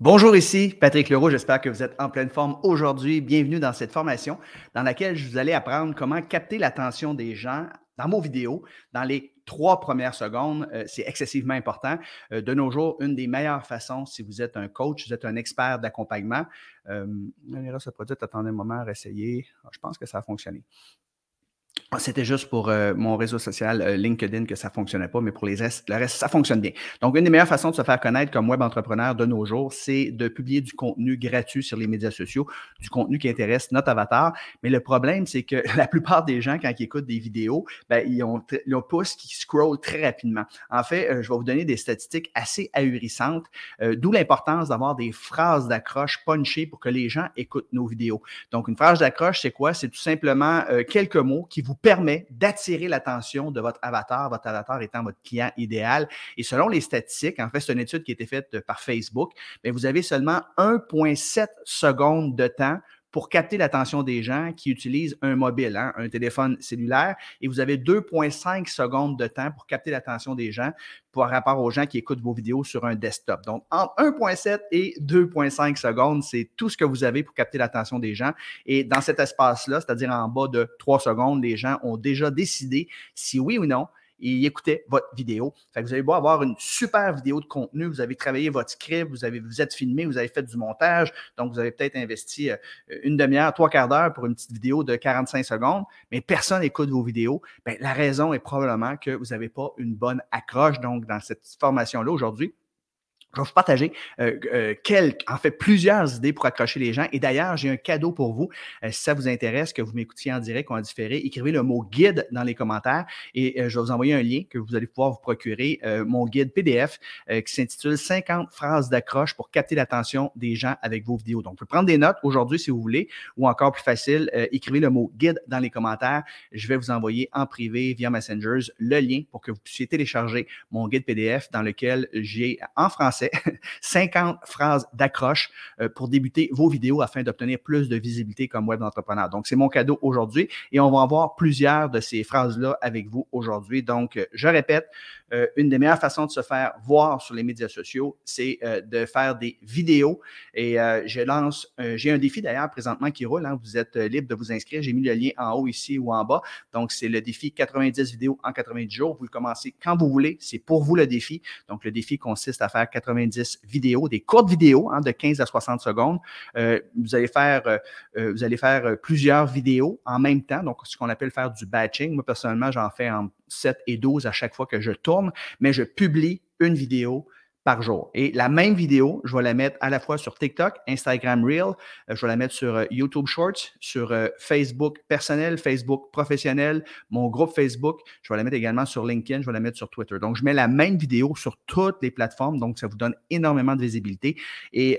Bonjour, ici Patrick Leroux. J'espère que vous êtes en pleine forme aujourd'hui. Bienvenue dans cette formation dans laquelle je vous allais apprendre comment capter l'attention des gens dans vos vidéos dans les trois premières secondes. Euh, c'est excessivement important. Euh, de nos jours, une des meilleures façons, si vous êtes un coach, vous êtes un expert d'accompagnement, euh, ce produit, attendez un moment, essayer. Ah, je pense que ça a fonctionné. C'était juste pour euh, mon réseau social euh, LinkedIn que ça ne fonctionnait pas, mais pour les restes, le reste, ça fonctionne bien. Donc, une des meilleures façons de se faire connaître comme web entrepreneur de nos jours, c'est de publier du contenu gratuit sur les médias sociaux, du contenu qui intéresse notre avatar. Mais le problème, c'est que la plupart des gens, quand ils écoutent des vidéos, ben, ils, ont, le pouce qui scroll très rapidement. En fait, euh, je vais vous donner des statistiques assez ahurissantes, d'où l'importance d'avoir des phrases d'accroche punchées pour que les gens écoutent nos vidéos. Donc, une phrase d'accroche, c'est quoi? C'est tout simplement quelques mots qui vous permet d'attirer l'attention de votre avatar, votre avatar étant votre client idéal. Et selon les statistiques, en fait, c'est une étude qui a été faite par Facebook, mais vous avez seulement 1,7 secondes de temps pour capter l'attention des gens qui utilisent un mobile, hein, un téléphone cellulaire, et vous avez 2,5 secondes de temps pour capter l'attention des gens par rapport aux gens qui écoutent vos vidéos sur un desktop. Donc, entre 1,7 et 2,5 secondes, c'est tout ce que vous avez pour capter l'attention des gens. Et dans cet espace-là, c'est-à-dire en bas de 3 secondes, les gens ont déjà décidé si oui ou non et écoutez votre vidéo. vous allez beau avoir une super vidéo de contenu, vous avez travaillé votre script, vous, avez, vous êtes filmé, vous avez fait du montage, donc vous avez peut-être investi euh, une demi-heure, trois quarts d'heure pour une petite vidéo de 45 secondes, mais personne n'écoute vos vidéos. Bien, la raison est probablement que vous n'avez pas une bonne accroche. Donc, dans cette formation-là aujourd'hui, je vais vous partager euh, euh, quelques, en fait plusieurs idées pour accrocher les gens. Et d'ailleurs, j'ai un cadeau pour vous. Euh, si ça vous intéresse, que vous m'écoutiez en direct ou en différé, écrivez le mot guide dans les commentaires et je vais vous envoyer un lien que vous allez pouvoir vous procurer, mon guide PDF qui s'intitule 50 phrases d'accroche pour capter l'attention des gens avec vos vidéos. Donc, vous pouvez prendre des notes aujourd'hui si vous voulez, ou encore plus facile, écrivez le mot guide dans les commentaires. Je vais vous envoyer en privé via Messengers le lien pour que vous puissiez télécharger mon guide PDF dans lequel j'ai en français 50 phrases d'accroche euh, pour débuter vos vidéos afin d'obtenir plus de visibilité comme web entrepreneur. Donc, c'est mon cadeau aujourd'hui et on va en voir plusieurs de ces phrases-là avec vous aujourd'hui. Donc, euh, je répète, euh, une des meilleures façons de se faire voir sur les médias sociaux, c'est de faire des vidéos. Et je lance, j'ai un défi d'ailleurs présentement qui roule. Hein. vous êtes libre de vous inscrire. J'ai mis le lien en haut ici ou en bas. Donc, c'est le défi 90 vidéos en 90 jours. Vous le commencez quand vous voulez. C'est pour vous le défi. Donc, le défi consiste à faire 90 90 vidéos, des courtes vidéos hein, de 15 à 60 secondes. Euh, vous allez faire, euh, euh, vous allez faire plusieurs vidéos en même temps, donc ce qu'on appelle faire du batching. Moi, personnellement, j'en fais en 7 et 12 à chaque fois que je tourne, mais je publie une vidéo par jour. Et la même vidéo, je vais la mettre à la fois sur TikTok, Instagram Reel, euh, je vais la mettre sur euh, YouTube Shorts, sur euh, Facebook personnel, Facebook professionnel, mon groupe Facebook. Je vais la mettre également sur LinkedIn, je vais la mettre sur Twitter. Donc, je mets la même vidéo sur toutes les plateformes, donc ça vous donne énormément de visibilité et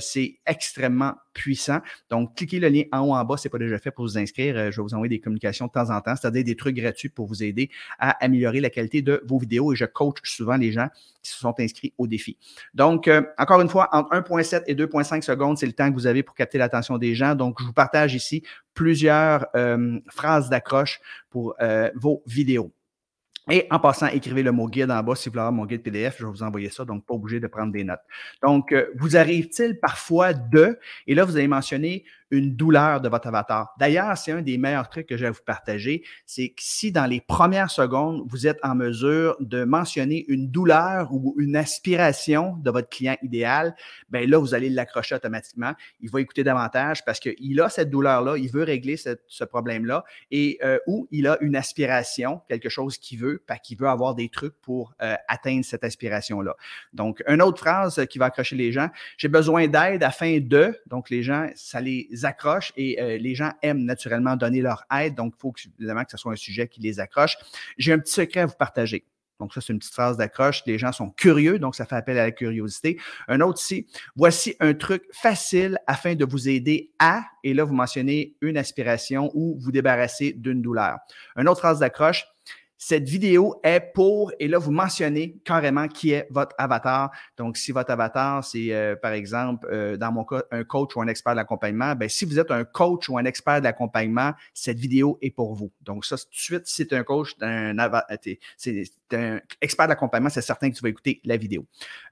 c'est extrêmement puissant. Donc, cliquez le lien en haut en bas, c'est pas déjà fait pour vous inscrire. Je vais vous envoyer des communications de temps en temps, c'est-à-dire des trucs gratuits pour vous aider à améliorer la qualité de vos vidéos et je coach souvent les gens qui se sont inscrits au défi. Donc, euh, encore une fois, entre 1,7 et 2,5 secondes, c'est le temps que vous avez pour capter l'attention des gens. Donc, je vous partage ici plusieurs euh, phrases d'accroche pour euh, vos vidéos. Et en passant, écrivez le mot guide en bas si vous voulez avoir mon guide PDF, je vais vous envoyer ça, donc pas obligé de prendre des notes. Donc, vous arrive-t-il parfois de, et là, vous avez mentionné une douleur de votre avatar. D'ailleurs, c'est un des meilleurs trucs que je vais vous partager, c'est que si dans les premières secondes, vous êtes en mesure de mentionner une douleur ou une aspiration de votre client idéal, ben là, vous allez l'accrocher automatiquement. Il va écouter davantage parce qu'il a cette douleur-là, il veut régler ce problème-là et euh, ou il a une aspiration, quelque chose qu'il veut, parce qu'il veut avoir des trucs pour euh, atteindre cette aspiration-là. Donc, une autre phrase qui va accrocher les gens, j'ai besoin d'aide afin de, donc les gens, ça les accrochent et euh, les gens aiment naturellement donner leur aide. Donc, il faut évidemment que ce soit un sujet qui les accroche. J'ai un petit secret à vous partager. Donc, ça, c'est une petite phrase d'accroche. Les gens sont curieux, donc ça fait appel à la curiosité. Un autre ici, voici un truc facile afin de vous aider à, et là, vous mentionnez une aspiration ou vous débarrasser d'une douleur. Une autre phrase d'accroche, cette vidéo est pour, et là, vous mentionnez carrément qui est votre avatar. Donc, si votre avatar, c'est euh, par exemple, euh, dans mon cas, un coach ou un expert d'accompagnement, ben, si vous êtes un coach ou un expert d'accompagnement, cette vidéo est pour vous. Donc, ça, tout de suite, si tu un coach, un, c'est un expert d'accompagnement, c'est certain que tu vas écouter la vidéo.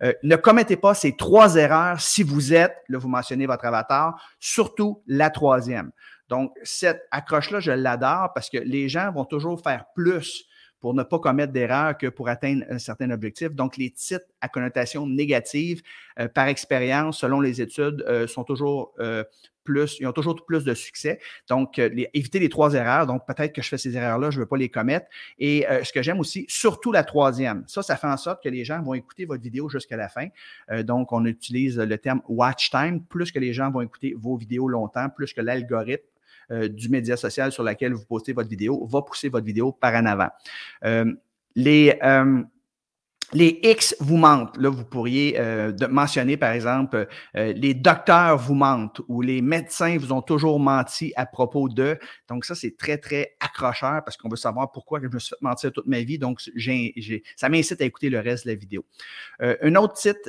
Euh, ne commettez pas ces trois erreurs si vous êtes, là, vous mentionnez votre avatar, surtout la troisième. Donc, cette accroche-là, je l'adore parce que les gens vont toujours faire plus pour ne pas commettre d'erreurs que pour atteindre un certain objectif. Donc, les titres à connotation négative, euh, par expérience, selon les études, euh, sont toujours euh, plus, ils ont toujours plus de succès. Donc, éviter les trois erreurs. Donc, peut-être que je fais ces erreurs-là, je ne veux pas les commettre. Et ce que j'aime aussi, surtout la troisième, ça, ça fait en sorte que les gens vont écouter votre vidéo jusqu'à la fin. donc, on utilise le terme watch time. Plus que les gens vont écouter vos vidéos longtemps, plus que l'algorithme euh, du média social sur lequel vous postez votre vidéo va pousser votre vidéo par en avant. Euh, les, euh, les X vous mentent. Là, vous pourriez mentionner, par exemple, les docteurs vous mentent ou les médecins vous ont toujours menti à propos d'eux. Donc, ça, c'est très, très accrocheur parce qu'on veut savoir pourquoi je me suis fait mentir toute ma vie. Donc, ça m'incite à écouter le reste de la vidéo. un autre titre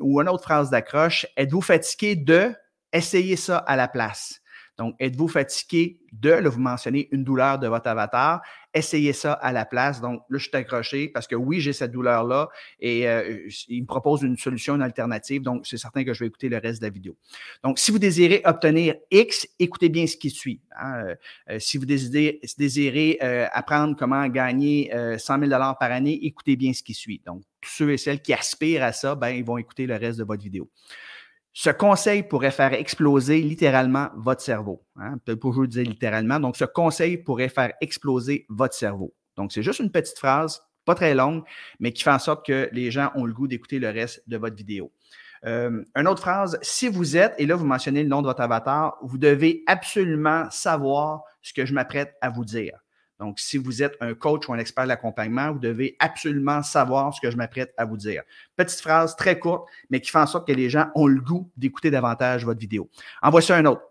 ou une autre phrase d'accroche, êtes-vous fatigué de? Essayer ça à la place? Donc, êtes-vous fatigué de, là, vous mentionnez une douleur de votre avatar, essayez ça à la place. Donc, là, je suis accroché parce que oui, j'ai cette douleur-là et euh, il me propose une solution, une alternative. Donc, c'est certain que je vais écouter le reste de la vidéo. Donc, si vous désirez obtenir X, écoutez bien ce qui suit. Hein. Euh, euh, si vous désirez, apprendre comment gagner 100 000 par année, écoutez bien ce qui suit. Donc, tous ceux et celles qui aspirent à ça, ben, ils vont écouter le reste de votre vidéo. Ce conseil pourrait faire exploser littéralement votre cerveau. Hein? Peut-être pour vous dire littéralement. Donc, ce conseil pourrait faire exploser votre cerveau. Donc, c'est juste une petite phrase, pas très longue, mais qui fait en sorte que les gens ont le goût d'écouter le reste de votre vidéo. Euh, une autre phrase, si vous êtes, et là vous mentionnez le nom de votre avatar, vous devez absolument savoir ce que je m'apprête à vous dire. Donc, si vous êtes un coach ou un expert d'accompagnement, vous devez absolument savoir ce que je m'apprête à vous dire. Petite phrase très courte, mais qui fait en sorte que les gens ont le goût d'écouter davantage votre vidéo. En voici un autre.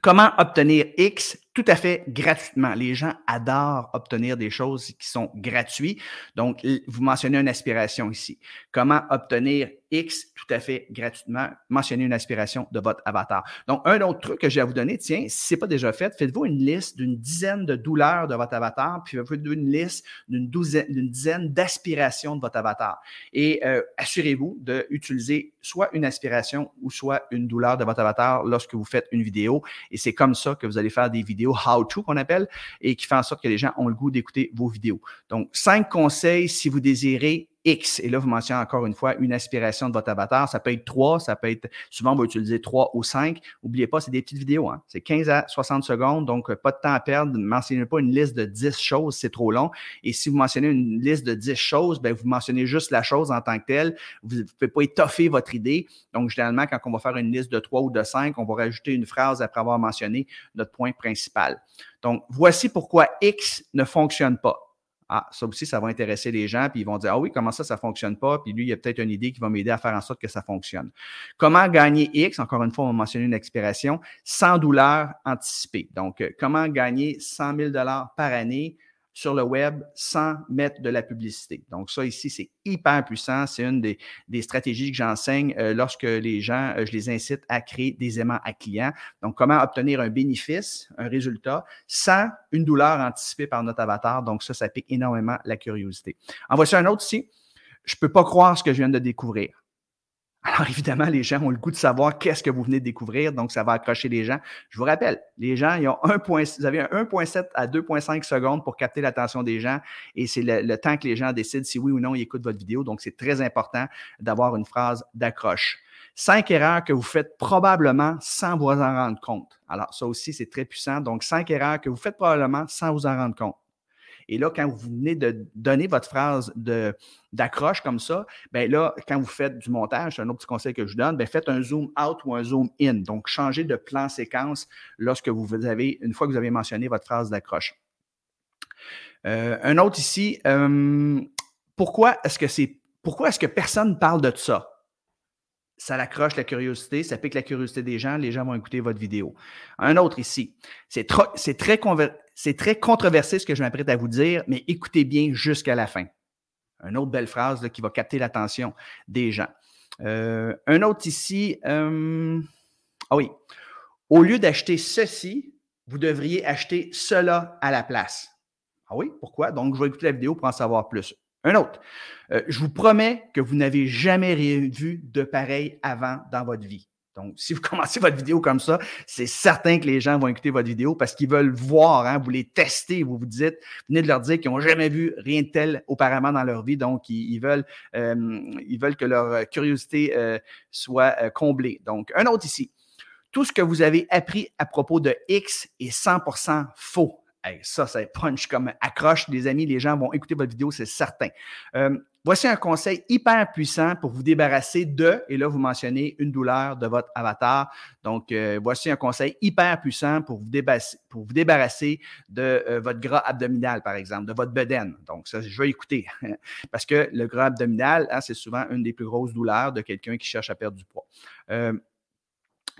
Comment obtenir X tout à fait gratuitement? Les gens adorent obtenir des choses qui sont gratuites. Donc, vous mentionnez une aspiration ici. Comment obtenir X tout à fait gratuitement? Mentionnez une aspiration de votre avatar. Donc, un autre truc que j'ai à vous donner, tiens, si ce n'est pas déjà fait, faites-vous une liste d'une dizaine de douleurs de votre avatar, puis faites-vous une liste d'une d'une dizaine d'aspirations de votre avatar. Et euh, assurez-vous d'utiliser soit une aspiration ou soit une douleur de votre avatar lorsque vous faites une vidéo. Et c'est comme ça que vous allez faire des vidéos how-to qu'on appelle, et qui fait en sorte que les gens ont le goût d'écouter vos vidéos. Donc, cinq conseils si vous désirez X. Et là, vous mentionnez encore une fois une aspiration de votre avatar. Ça peut être trois, ça peut être, souvent, on va utiliser trois ou cinq. N'oubliez pas, c'est des petites vidéos. Hein. C'est 15 à 60 secondes, donc euh, pas de temps à perdre. Ne mentionnez pas une liste de 10 choses, c'est trop long. Et si vous mentionnez une liste de 10 choses, ben, vous mentionnez juste la chose en tant que telle. Vous ne pouvez pas étoffer votre idée. Donc, généralement, quand on va faire une liste de trois ou de cinq, on va rajouter une phrase après avoir mentionné notre point principal. Donc, voici pourquoi X ne fonctionne pas. Ah, ça aussi, ça va intéresser les gens, puis ils vont dire Ah oui, comment ça, ça ne fonctionne pas? Puis lui, il y a peut-être une idée qui va m'aider à faire en sorte que ça fonctionne. Comment gagner X? Encore une fois, on va mentionner une expiration sans douleur anticipée. Donc, euh, comment gagner 100 000 par année? Sur le web sans mettre de la publicité. Donc, ça ici, c'est hyper puissant. C'est une des, stratégies que j'enseigne euh, lorsque les gens, euh, je les incite à créer des aimants à clients. Donc, comment obtenir un bénéfice, un résultat, sans une douleur anticipée par notre avatar. Donc, ça, ça pique énormément la curiosité. En voici un autre ici. Je ne peux pas croire ce que je viens de découvrir. Alors évidemment, les gens ont le goût de savoir qu'est-ce que vous venez de découvrir, donc ça va accrocher les gens. Je vous rappelle, les gens, ils ont un point, vous avez 1.7 à 2.5 secondes pour capter l'attention des gens et c'est le, temps que les gens décident si oui ou non ils écoutent votre vidéo. Donc c'est très important d'avoir une phrase d'accroche. Cinq erreurs que vous faites probablement sans vous en rendre compte. Alors ça aussi, c'est très puissant. Donc cinq erreurs que vous faites probablement sans vous en rendre compte. Et là, quand vous venez de donner votre phrase d'accroche comme ça, bien là, quand vous faites du montage, c'est un autre petit conseil que je vous donne, bien, faites un zoom out ou un zoom in. Donc, changez de plan séquence lorsque vous avez, une fois que vous avez mentionné votre phrase d'accroche. Euh, un autre ici, euh, pourquoi est-ce que c'est pourquoi est-ce que personne parle de ça? ça l'accroche la curiosité, ça pique la curiosité des gens, les gens vont écouter votre vidéo. Un autre ici, c'est très, c'est très controversé ce que je m'apprête à vous dire, mais écoutez bien jusqu'à la fin. Une autre belle phrase qui va capter l'attention des gens. Euh, un autre ici. Euh, ah oui. Au lieu d'acheter ceci, vous devriez acheter cela à la place. Ah oui, pourquoi? Donc, je vais écouter la vidéo pour en savoir plus. Un autre. Euh, je vous promets que vous n'avez jamais vu de pareil avant dans votre vie. Donc, si vous commencez votre vidéo comme ça, c'est certain que les gens vont écouter votre vidéo parce qu'ils veulent voir, hein, vous les testez, vous vous dites, venez de leur dire qu'ils n'ont jamais vu rien de tel auparavant dans leur vie. Donc, ils, veulent, euh, ils veulent que leur curiosité euh, soit euh, comblée. Donc, un autre ici. Tout ce que vous avez appris à propos de X est 100% faux. Ça, ça punch comme accroche, les amis. Les gens vont écouter votre vidéo, c'est certain. Voici un conseil hyper puissant pour vous débarrasser de, et là, vous mentionnez une douleur de votre avatar. Donc, euh, voici un conseil hyper puissant pour vous, débarrasser, pour vous débarrasser de euh, votre gras abdominal, par exemple, de votre bedaine. Donc, ça, je vais écouter. Parce que le gras abdominal, hein, c'est souvent une des plus grosses douleurs de quelqu'un qui cherche à perdre du poids.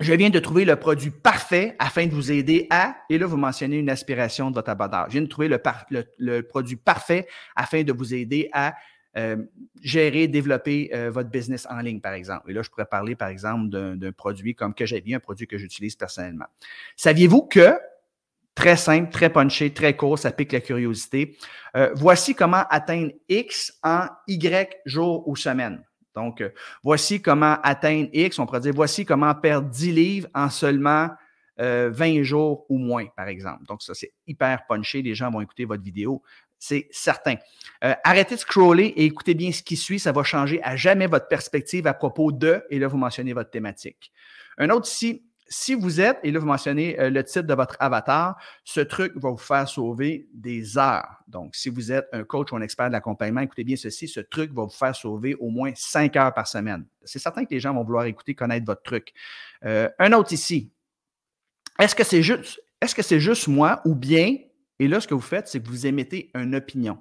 Je viens de trouver le produit parfait afin de vous aider à, et là, vous mentionnez une aspiration de votre avatar. Je viens de trouver le, le produit parfait afin de vous aider à euh, gérer, développer euh, votre business en ligne, par exemple. Et là, je pourrais parler, par exemple, d'un produit comme que j'ai bien, un produit que j'utilise personnellement. Saviez-vous que, très simple, très punché, très court, ça pique la curiosité, euh, voici comment atteindre X en Y jours ou semaines. Donc, voici comment atteindre X, on pourrait dire, voici comment perdre 10 livres en seulement 20 jours ou moins, par exemple. Donc, ça, c'est hyper punché. Les gens vont écouter votre vidéo c'est certain. Euh, arrêtez de scroller et écoutez bien ce qui suit. Ça va changer à jamais votre perspective à propos de, et là, vous mentionnez votre thématique. Un autre ici, si vous êtes, et là, vous mentionnez euh, le titre de votre avatar, ce truc va vous faire sauver des heures. Donc, si vous êtes un coach ou un expert de l'accompagnement, écoutez bien ceci, ce truc va vous faire sauver au moins cinq heures par semaine. C'est certain que les gens vont vouloir écouter, connaître votre truc. Euh, un autre ici, est-ce que c'est juste, est-ce que c'est juste moi ou bien et là, ce que vous faites, c'est que vous émettez une opinion?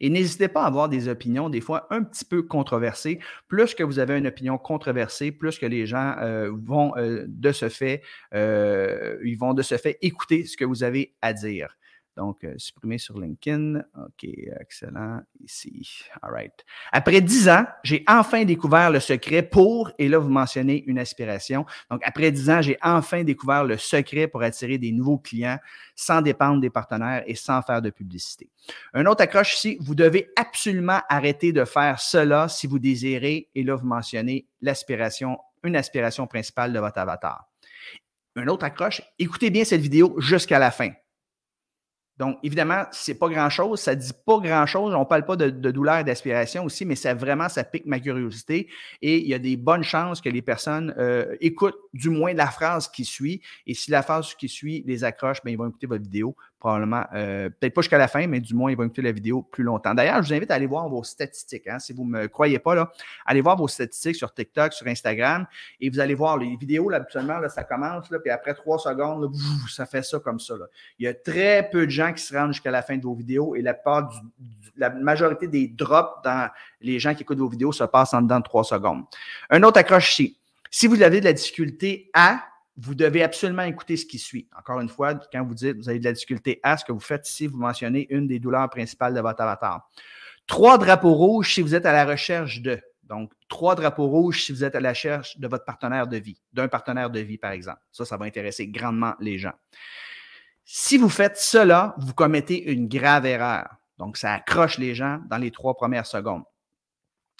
Et n'hésitez pas à avoir des opinions, des fois un petit peu controversées. Plus que vous avez une opinion controversée, plus que les gens euh, vont euh, de ce fait, euh, vont de ce fait écouter ce que vous avez à dire. Donc, euh, supprimer sur LinkedIn. OK, excellent. Ici. All right. Après dix ans, j'ai enfin découvert le secret pour, et là, vous mentionnez une aspiration. Donc, après dix ans, j'ai enfin découvert le secret pour attirer des nouveaux clients sans dépendre des partenaires et sans faire de publicité. Un autre accroche ici, vous devez absolument arrêter de faire cela si vous désirez, et là, vous mentionnez l'aspiration, une aspiration principale de votre avatar. Un autre accroche, écoutez bien cette vidéo jusqu'à la fin. Donc, évidemment, c'est pas grand-chose, ça dit pas grand-chose. On ne parle pas de, douleur et d'aspiration aussi, mais ça vraiment, ça pique ma curiosité. Et il y a des bonnes chances que les personnes euh, écoutent du moins la phrase qui suit. Et si la phrase qui suit les accroche, bien, ils vont écouter votre vidéo probablement, euh, peut-être pas jusqu'à la fin, mais du moins, ils vont écouter la vidéo plus longtemps. D'ailleurs, je vous invite à aller voir vos statistiques. Hein, si vous ne me croyez pas, allez voir vos statistiques sur TikTok, sur Instagram, et vous allez voir les vidéos, habituellement, ça commence, puis après trois secondes, ça fait ça comme ça. Il y a très peu de gens qui se rendent jusqu'à la fin de vos vidéos, et la, part la majorité des drops dans les gens qui écoutent vos vidéos se passent en dedans de trois secondes. Un autre accroche ici. Si vous avez de la difficulté à vous devez absolument écouter ce qui suit. Encore une fois, quand vous dites vous avez de la difficulté à ce que vous faites ici, vous mentionnez une des douleurs principales de votre avatar. Trois drapeaux rouges si vous êtes à la recherche de. Donc, trois drapeaux rouges si vous êtes à la recherche de votre partenaire de vie, d'un partenaire de vie, par exemple. Ça, ça va intéresser grandement les gens. Si vous faites cela, vous commettez une grave erreur. Donc, ça accroche les gens dans les trois premières secondes.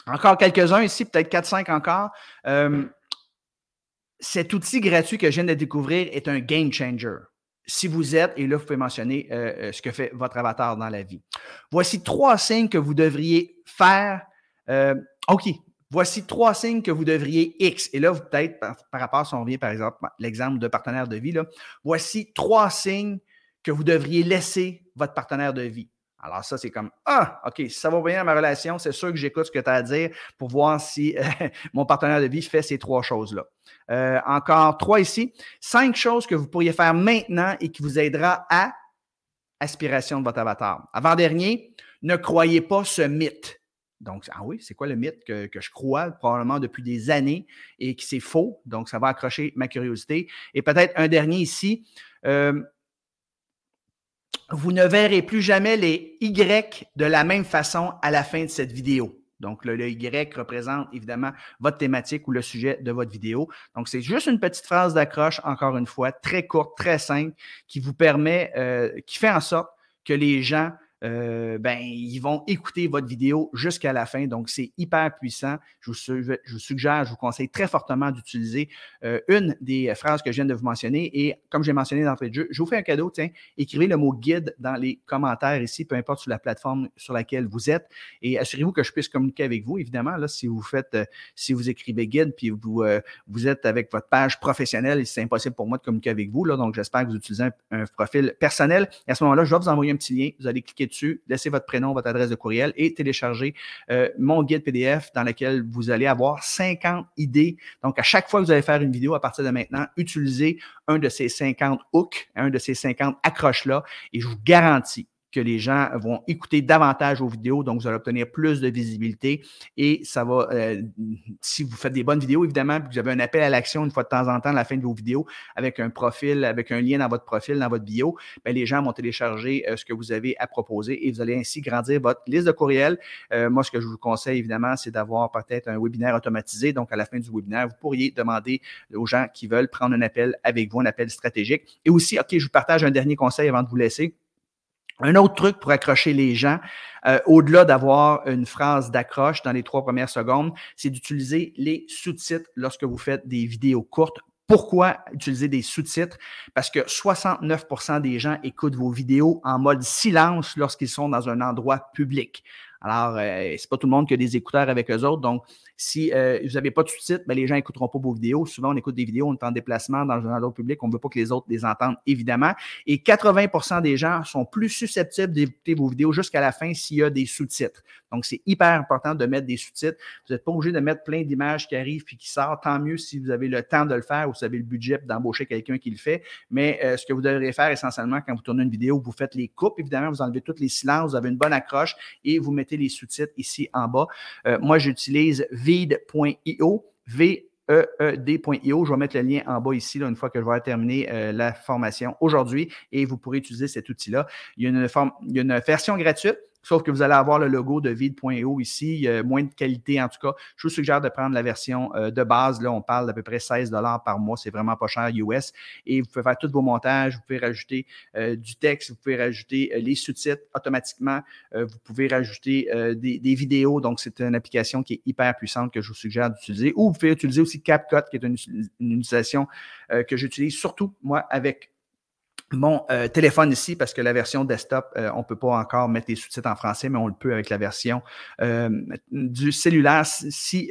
Encore quelques-uns ici, peut-être 4-5 encore. Euh, cet outil gratuit que je viens de découvrir est un game changer. Si vous êtes, et là, vous pouvez mentionner euh, euh, ce que fait votre avatar dans la vie. Voici trois signes que vous devriez faire. OK, voici trois signes que vous devriez X. Et là, peut-être, par, rapport à son revient, par exemple, l'exemple de partenaire de vie, là, voici trois signes que vous devriez laisser votre partenaire de vie. Alors, ça, c'est comme Ah, OK, si ça va bien dans ma relation, c'est sûr que j'écoute ce que tu as à dire pour voir si mon partenaire de vie fait ces trois choses-là. Euh, encore trois ici. Cinq choses que vous pourriez faire maintenant et qui vous aidera à aspiration de votre avatar. Avant-dernier, ne croyez pas ce mythe. Donc, ah oui, c'est quoi le mythe que, je crois probablement depuis des années et qui c'est faux? Donc, ça va accrocher ma curiosité. Et peut-être un dernier ici. Euh, vous ne verrez plus jamais les Y de la même façon à la fin de cette vidéo. Donc, le, Y représente évidemment votre thématique ou le sujet de votre vidéo. Donc, c'est juste une petite phrase d'accroche, encore une fois, très courte, très simple, qui vous permet, euh, qui fait en sorte que les gens euh, ben, ils vont écouter votre vidéo jusqu'à la fin. Donc, c'est hyper puissant. Je vous, suggère, je vous conseille très fortement d'utiliser euh, une des phrases que je viens de vous mentionner. Et comme j'ai mentionné d'entrée de jeu, je vous fais un cadeau. Tiens, écrivez le mot guide dans les commentaires ici, peu importe sur la plateforme sur laquelle vous êtes. Et assurez-vous que je puisse communiquer avec vous, évidemment. Là, si vous faites, euh, si vous écrivez guide, puis vous, vous êtes avec votre page professionnelle, c'est impossible pour moi de communiquer avec vous. Là, donc, j'espère que vous utilisez un, profil personnel. Et à ce moment-là, je vais vous envoyer un petit lien. Vous allez cliquer dessus, laissez votre prénom, votre adresse de courriel et télécharger euh, mon guide PDF dans lequel vous allez avoir 50 idées. Donc, à chaque fois que vous allez faire une vidéo à partir de maintenant, utilisez un de ces 50 hooks, un de ces 50 accroches-là et je vous garantis que les gens vont écouter davantage vos vidéos, donc vous allez obtenir plus de visibilité et ça va, euh, si vous faites des bonnes vidéos, évidemment, puis vous avez un appel à l'action une fois de temps en temps à la fin de vos vidéos avec un profil, avec un lien dans votre profil, dans votre bio, bien, les gens vont télécharger euh, ce que vous avez à proposer et vous allez ainsi grandir votre liste de courriels. Euh, moi, ce que je vous conseille, évidemment, c'est d'avoir peut-être un webinaire automatisé. Donc, à la fin du webinaire, vous pourriez demander aux gens qui veulent prendre un appel avec vous, un appel stratégique. Et aussi, OK, je vous partage un dernier conseil avant de vous laisser. Un autre truc pour accrocher les gens, euh, au-delà d'avoir une phrase d'accroche dans les trois premières secondes, c'est d'utiliser les sous-titres lorsque vous faites des vidéos courtes. Pourquoi utiliser des sous-titres? Parce que 69% des gens écoutent vos vidéos en mode silence lorsqu'ils sont dans un endroit public. Alors, euh, c'est pas tout le monde qui a des écouteurs avec eux autres. Donc, si euh, vous n'avez pas de sous-titres, ben, les gens n'écouteront pas vos vidéos. Souvent, on écoute des vidéos, on est en déplacement dans un endroit public, on ne veut pas que les autres les entendent, évidemment. Et 80% des gens sont plus susceptibles d'écouter vos vidéos jusqu'à la fin s'il y a des sous-titres. Donc, c'est hyper important de mettre des sous-titres. Vous n'êtes pas obligé de mettre plein d'images qui arrivent puis qui sortent. Tant mieux si vous avez le temps de le faire ou vous avez le budget d'embaucher quelqu'un qui le fait. Mais euh, ce que vous devriez faire essentiellement quand vous tournez une vidéo, vous faites les coupes, évidemment, vous enlevez tous les silences, vous avez une bonne accroche et vous mettez les sous-titres ici en bas. Euh, moi, j'utilise vide.io, v e e d.io. Je vais mettre le lien en bas ici, une fois que je vais terminer euh, la formation aujourd'hui, et vous pourrez utiliser cet outil-là. Il, il y a une version gratuite Sauf que vous allez avoir le logo de vide.io ici, moins de qualité en tout cas. Je vous suggère de prendre la version euh, de base. Là, on parle d'à peu près 16 par mois. C'est vraiment pas cher US. Et vous pouvez faire tous vos montages. Vous pouvez rajouter euh, du texte. Vous pouvez rajouter euh, les sous-titres automatiquement. vous pouvez rajouter des, vidéos. Donc, c'est une application qui est hyper puissante que je vous suggère d'utiliser. Ou vous pouvez utiliser aussi CapCut, qui est une utilisation que j'utilise surtout, moi, avec mon euh, téléphone ici parce que la version desktop, euh, on ne peut pas encore mettre les sous-titres en français, mais on le peut avec la version euh, du cellulaire si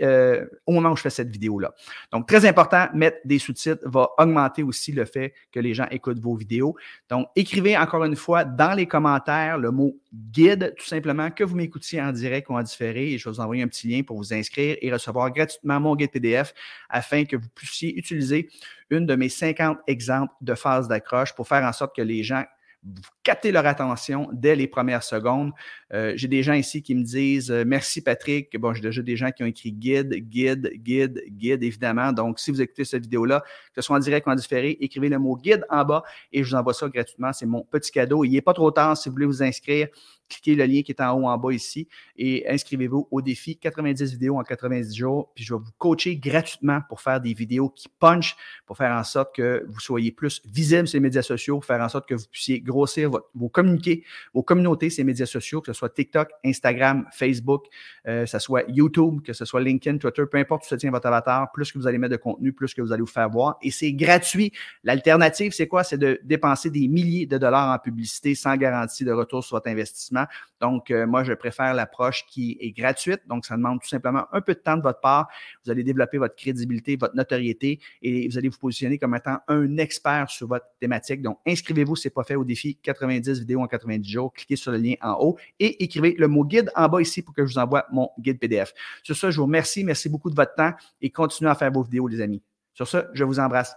au moment où je fais cette vidéo-là. Donc, très important, mettre des sous-titres va augmenter aussi le fait que les gens écoutent vos vidéos. Donc, écrivez encore une fois dans les commentaires le mot guide, tout simplement, que vous m'écoutiez en direct ou en différé, et je vais vous envoyer un petit lien pour vous inscrire et recevoir gratuitement mon guide PDF afin que vous puissiez utiliser une de mes 50 exemples de phases d'accroche pour faire en sorte que les gens vous captez leur attention dès les premières secondes. Euh, j'ai des gens ici qui me disent euh, merci Patrick. Bon, j'ai déjà des gens qui ont écrit guide, guide, guide, guide, évidemment. Donc, si vous écoutez cette vidéo-là, que ce soit en direct ou en différé, écrivez le mot guide en bas et je vous envoie ça gratuitement. C'est mon petit cadeau. Il n'est pas trop tard si vous voulez vous inscrire cliquez le lien qui est en haut en bas ici et inscrivez-vous au défi 90 vidéos en 90 jours. Puis je vais vous coacher gratuitement pour faire des vidéos qui punch, pour faire en sorte que vous soyez plus visible sur les médias sociaux, pour faire en sorte que vous puissiez grossir vos communiqués, vos communautés, ces médias sociaux, que ce soit TikTok, Instagram, Facebook, euh, que ce soit YouTube, que ce soit LinkedIn, Twitter, peu importe où se tient votre avatar, plus que vous allez mettre de contenu, plus que vous allez vous faire voir. Et c'est gratuit. L'alternative, c'est quoi? C'est de dépenser des milliers de dollars en publicité sans garantie de retour sur votre investissement donc, euh, moi, je préfère l'approche qui est gratuite. Donc, ça demande tout simplement un peu de temps de votre part. Vous allez développer votre crédibilité, votre notoriété et vous allez vous positionner comme étant un expert sur votre thématique. Donc, inscrivez-vous, si ce n'est pas fait, au défi 90 vidéos en 90 jours. Cliquez sur le lien en haut et écrivez le mot guide en bas ici pour que je vous envoie mon guide PDF. Sur ce, je vous remercie. Merci beaucoup de votre temps et continuez à faire vos vidéos, les amis. Sur ce, je vous embrasse.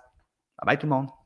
Bye bye tout le monde.